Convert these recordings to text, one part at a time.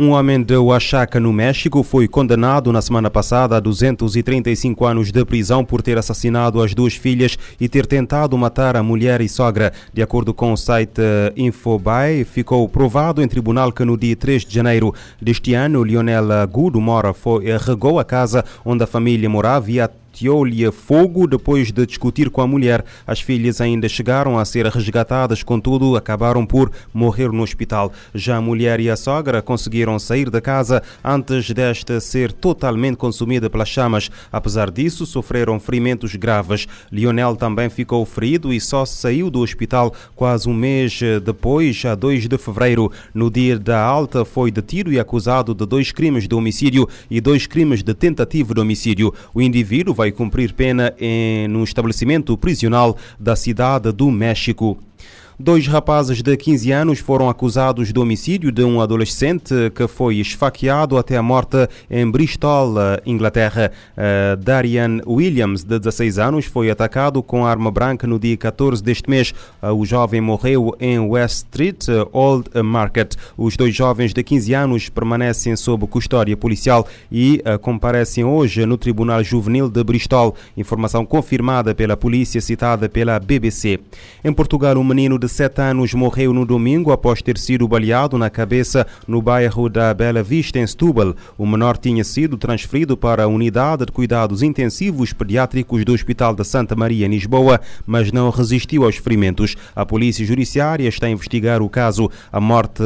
Um homem de Oaxaca, no México, foi condenado na semana passada a 235 anos de prisão por ter assassinado as duas filhas e ter tentado matar a mulher e sogra. De acordo com o site Infobay, ficou provado em tribunal que no dia 3 de janeiro deste ano, Lionel Gudo Mora foi, regou a casa onde a família morava e a ateou-lhe fogo depois de discutir com a mulher. As filhas ainda chegaram a ser resgatadas, contudo, acabaram por morrer no hospital. Já a mulher e a sogra conseguiram sair da casa antes desta ser totalmente consumida pelas chamas. Apesar disso, sofreram ferimentos graves. Lionel também ficou ferido e só saiu do hospital quase um mês depois, a 2 de fevereiro. No dia da alta, foi detido e acusado de dois crimes de homicídio e dois crimes de tentativa de homicídio. O indivíduo vai cumprir pena em, no estabelecimento prisional da cidade do México. Dois rapazes de 15 anos foram acusados de homicídio de um adolescente que foi esfaqueado até a morte em Bristol, Inglaterra. Uh, Darian Williams, de 16 anos, foi atacado com arma branca no dia 14 deste mês. Uh, o jovem morreu em West Street, Old Market. Os dois jovens de 15 anos permanecem sob custódia policial e uh, comparecem hoje no Tribunal Juvenil de Bristol. Informação confirmada pela polícia citada pela BBC. Em Portugal, um menino de 7 anos morreu no domingo após ter sido baleado na cabeça no bairro da Bela Vista, em Setúbal. O menor tinha sido transferido para a unidade de cuidados intensivos pediátricos do Hospital da Santa Maria, em Lisboa, mas não resistiu aos ferimentos. A Polícia Judiciária está a investigar o caso. A morte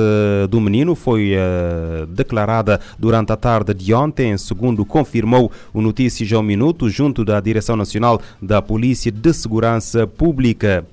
do menino foi uh, declarada durante a tarde de ontem, segundo confirmou o Notícias ao Minuto, junto da Direção Nacional da Polícia de Segurança Pública.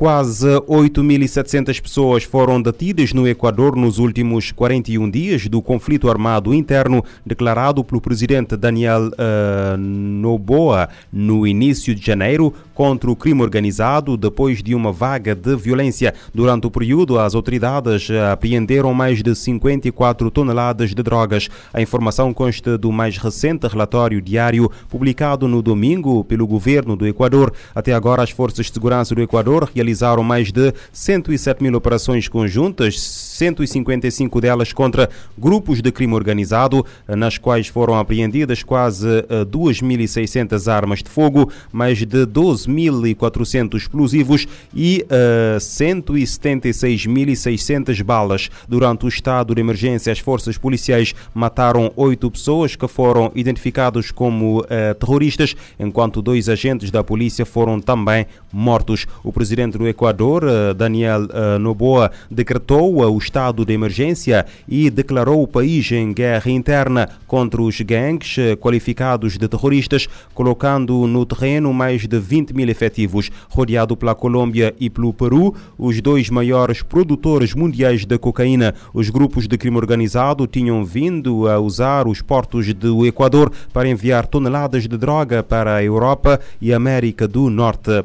Quase 8.700 pessoas foram detidas no Equador nos últimos 41 dias do conflito armado interno declarado pelo presidente Daniel uh, Noboa no início de janeiro contra o crime organizado depois de uma vaga de violência. Durante o período, as autoridades apreenderam mais de 54 toneladas de drogas. A informação consta do mais recente relatório diário publicado no domingo pelo governo do Equador. Até agora, as forças de segurança do Equador realizaram realizaram mais de 107 mil operações conjuntas, 155 delas contra grupos de crime organizado, nas quais foram apreendidas quase 2.600 armas de fogo, mais de 12.400 explosivos e uh, 176.600 balas. Durante o estado de emergência, as forças policiais mataram oito pessoas que foram identificados como uh, terroristas, enquanto dois agentes da polícia foram também mortos. O presidente do Equador, Daniel Noboa, decretou o estado de emergência e declarou o país em guerra interna contra os gangues qualificados de terroristas, colocando no terreno mais de 20 mil efetivos. Rodeado pela Colômbia e pelo Peru, os dois maiores produtores mundiais de cocaína, os grupos de crime organizado tinham vindo a usar os portos do Equador para enviar toneladas de droga para a Europa e América do Norte.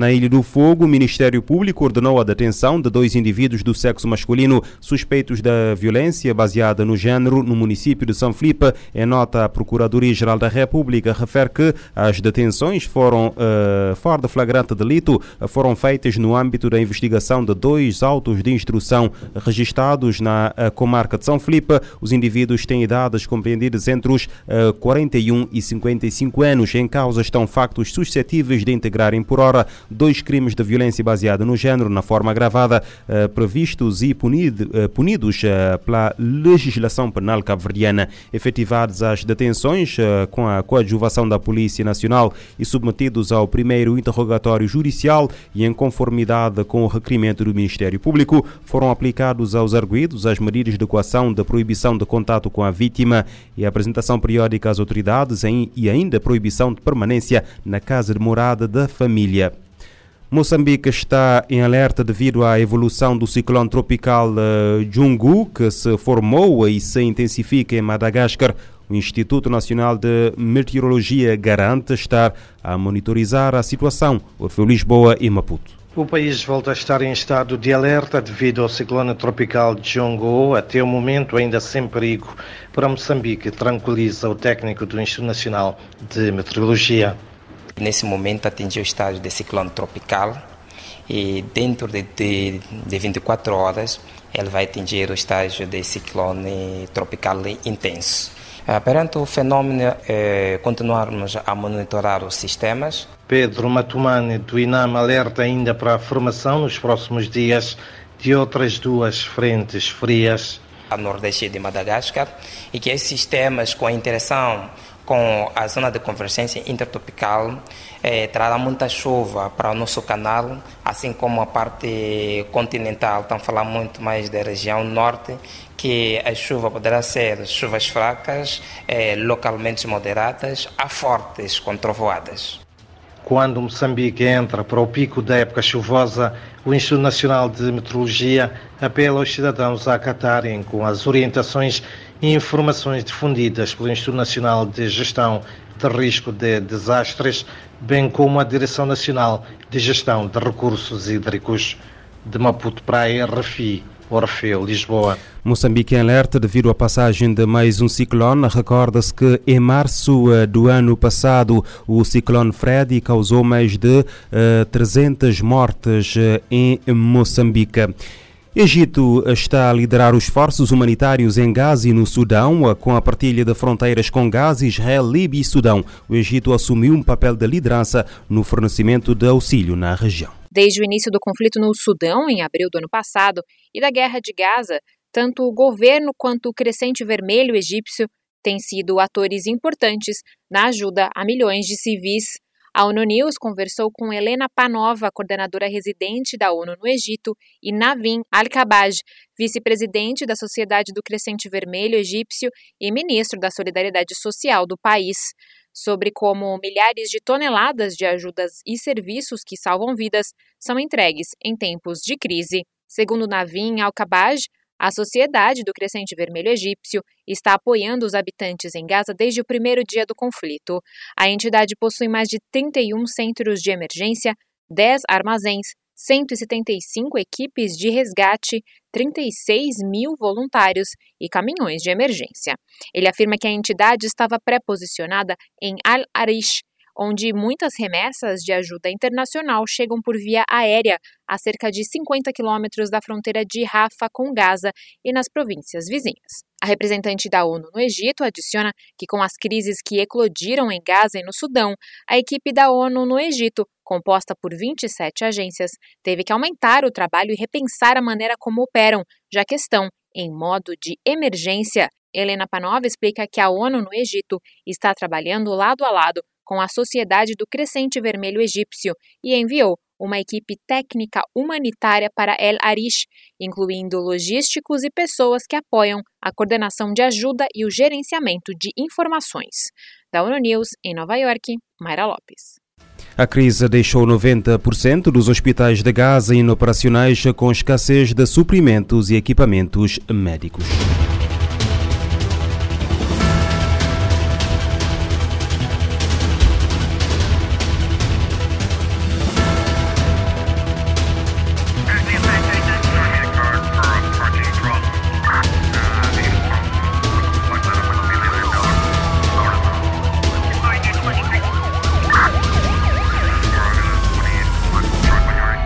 Na Ilha do Fogo, o Ministério Público ordenou a detenção de dois indivíduos do sexo masculino suspeitos da violência baseada no género no município de São Filipe. Em nota, a Procuradoria-Geral da República refere que as detenções foram, uh, fora de flagrante delito, foram feitas no âmbito da investigação de dois autos de instrução registrados na uh, comarca de São Filipe. Os indivíduos têm idades compreendidas entre os uh, 41 e 55 anos. Em causa estão factos suscetíveis de integrarem por hora dois crimes de violência baseada no género na forma agravada uh, previstos e punido, uh, punidos uh, pela legislação penal cabo-verdiana, efetivados as detenções com a coadjuvação da Polícia Nacional e submetidos ao primeiro interrogatório judicial e em conformidade com o requerimento do Ministério Público, foram aplicados aos arguídos as medidas de equação da proibição de contato com a vítima e a apresentação periódica às autoridades em, e ainda proibição de permanência na casa de morada da família. Moçambique está em alerta devido à evolução do ciclone tropical uh, Jungu, que se formou e se intensifica em Madagascar. O Instituto Nacional de Meteorologia garante estar a monitorizar a situação. Orfeu Lisboa e Maputo. O país volta a estar em estado de alerta devido ao ciclone tropical Jongo, até o momento ainda sem perigo para Moçambique, tranquiliza o técnico do Instituto Nacional de Meteorologia. Nesse momento atingiu o estágio de ciclone tropical e dentro de, de, de 24 horas ele vai atingir o estágio de ciclone tropical intenso. Uh, perante o fenômeno, eh, continuarmos a monitorar os sistemas. Pedro Matumani, do INAM, alerta ainda para a formação nos próximos dias de outras duas frentes frias. A nordeste de Madagascar e que esses sistemas, com a interação com a zona de convergência intertropical, eh, trará muita chuva para o nosso canal, assim como a parte continental. Estamos falando muito mais da região norte, que a chuva poderá ser chuvas fracas, eh, localmente moderadas, a fortes com trovoadas. Quando Moçambique entra para o pico da época chuvosa, o Instituto Nacional de Meteorologia apela aos cidadãos a acatarem com as orientações informações difundidas pelo Instituto Nacional de Gestão de Risco de Desastres, bem como a Direção Nacional de Gestão de Recursos Hídricos de Maputo Praia, RFI, Orfeu, Lisboa. Moçambique em alerta devido à passagem de mais um ciclone. Recorda-se que em março eh, do ano passado o ciclone Freddy causou mais de uh, eh, 300 mortes uh, em Moçambique. Egito está a liderar os esforços humanitários em Gaza e no Sudão, com a partilha de fronteiras com Gaza, Israel, Líbia e Sudão. O Egito assumiu um papel de liderança no fornecimento de auxílio na região. Desde o início do conflito no Sudão, em abril do ano passado, e da guerra de Gaza, tanto o governo quanto o Crescente Vermelho egípcio têm sido atores importantes na ajuda a milhões de civis. A ONU News conversou com Helena Panova, coordenadora residente da ONU no Egito, e Navin Al-Kabaj, vice-presidente da Sociedade do Crescente Vermelho Egípcio e ministro da Solidariedade Social do país, sobre como milhares de toneladas de ajudas e serviços que salvam vidas são entregues em tempos de crise. Segundo Navin Al-Kabaj, a Sociedade do Crescente Vermelho Egípcio está apoiando os habitantes em Gaza desde o primeiro dia do conflito. A entidade possui mais de 31 centros de emergência, 10 armazéns, 175 equipes de resgate, 36 mil voluntários e caminhões de emergência. Ele afirma que a entidade estava pré-posicionada em Al-Arish, onde muitas remessas de ajuda internacional chegam por via aérea a cerca de 50 quilômetros da fronteira de Rafah com Gaza e nas províncias vizinhas. A representante da ONU no Egito adiciona que, com as crises que eclodiram em Gaza e no Sudão, a equipe da ONU no Egito, composta por 27 agências, teve que aumentar o trabalho e repensar a maneira como operam, já que estão em modo de emergência. Helena Panova explica que a ONU no Egito está trabalhando lado a lado com a Sociedade do Crescente Vermelho Egípcio e enviou uma equipe técnica humanitária para El Arish, incluindo logísticos e pessoas que apoiam a coordenação de ajuda e o gerenciamento de informações. Da ONU News, em Nova York, Mayra Lopes. A crise deixou 90% dos hospitais de Gaza inoperacionais com escassez de suprimentos e equipamentos médicos.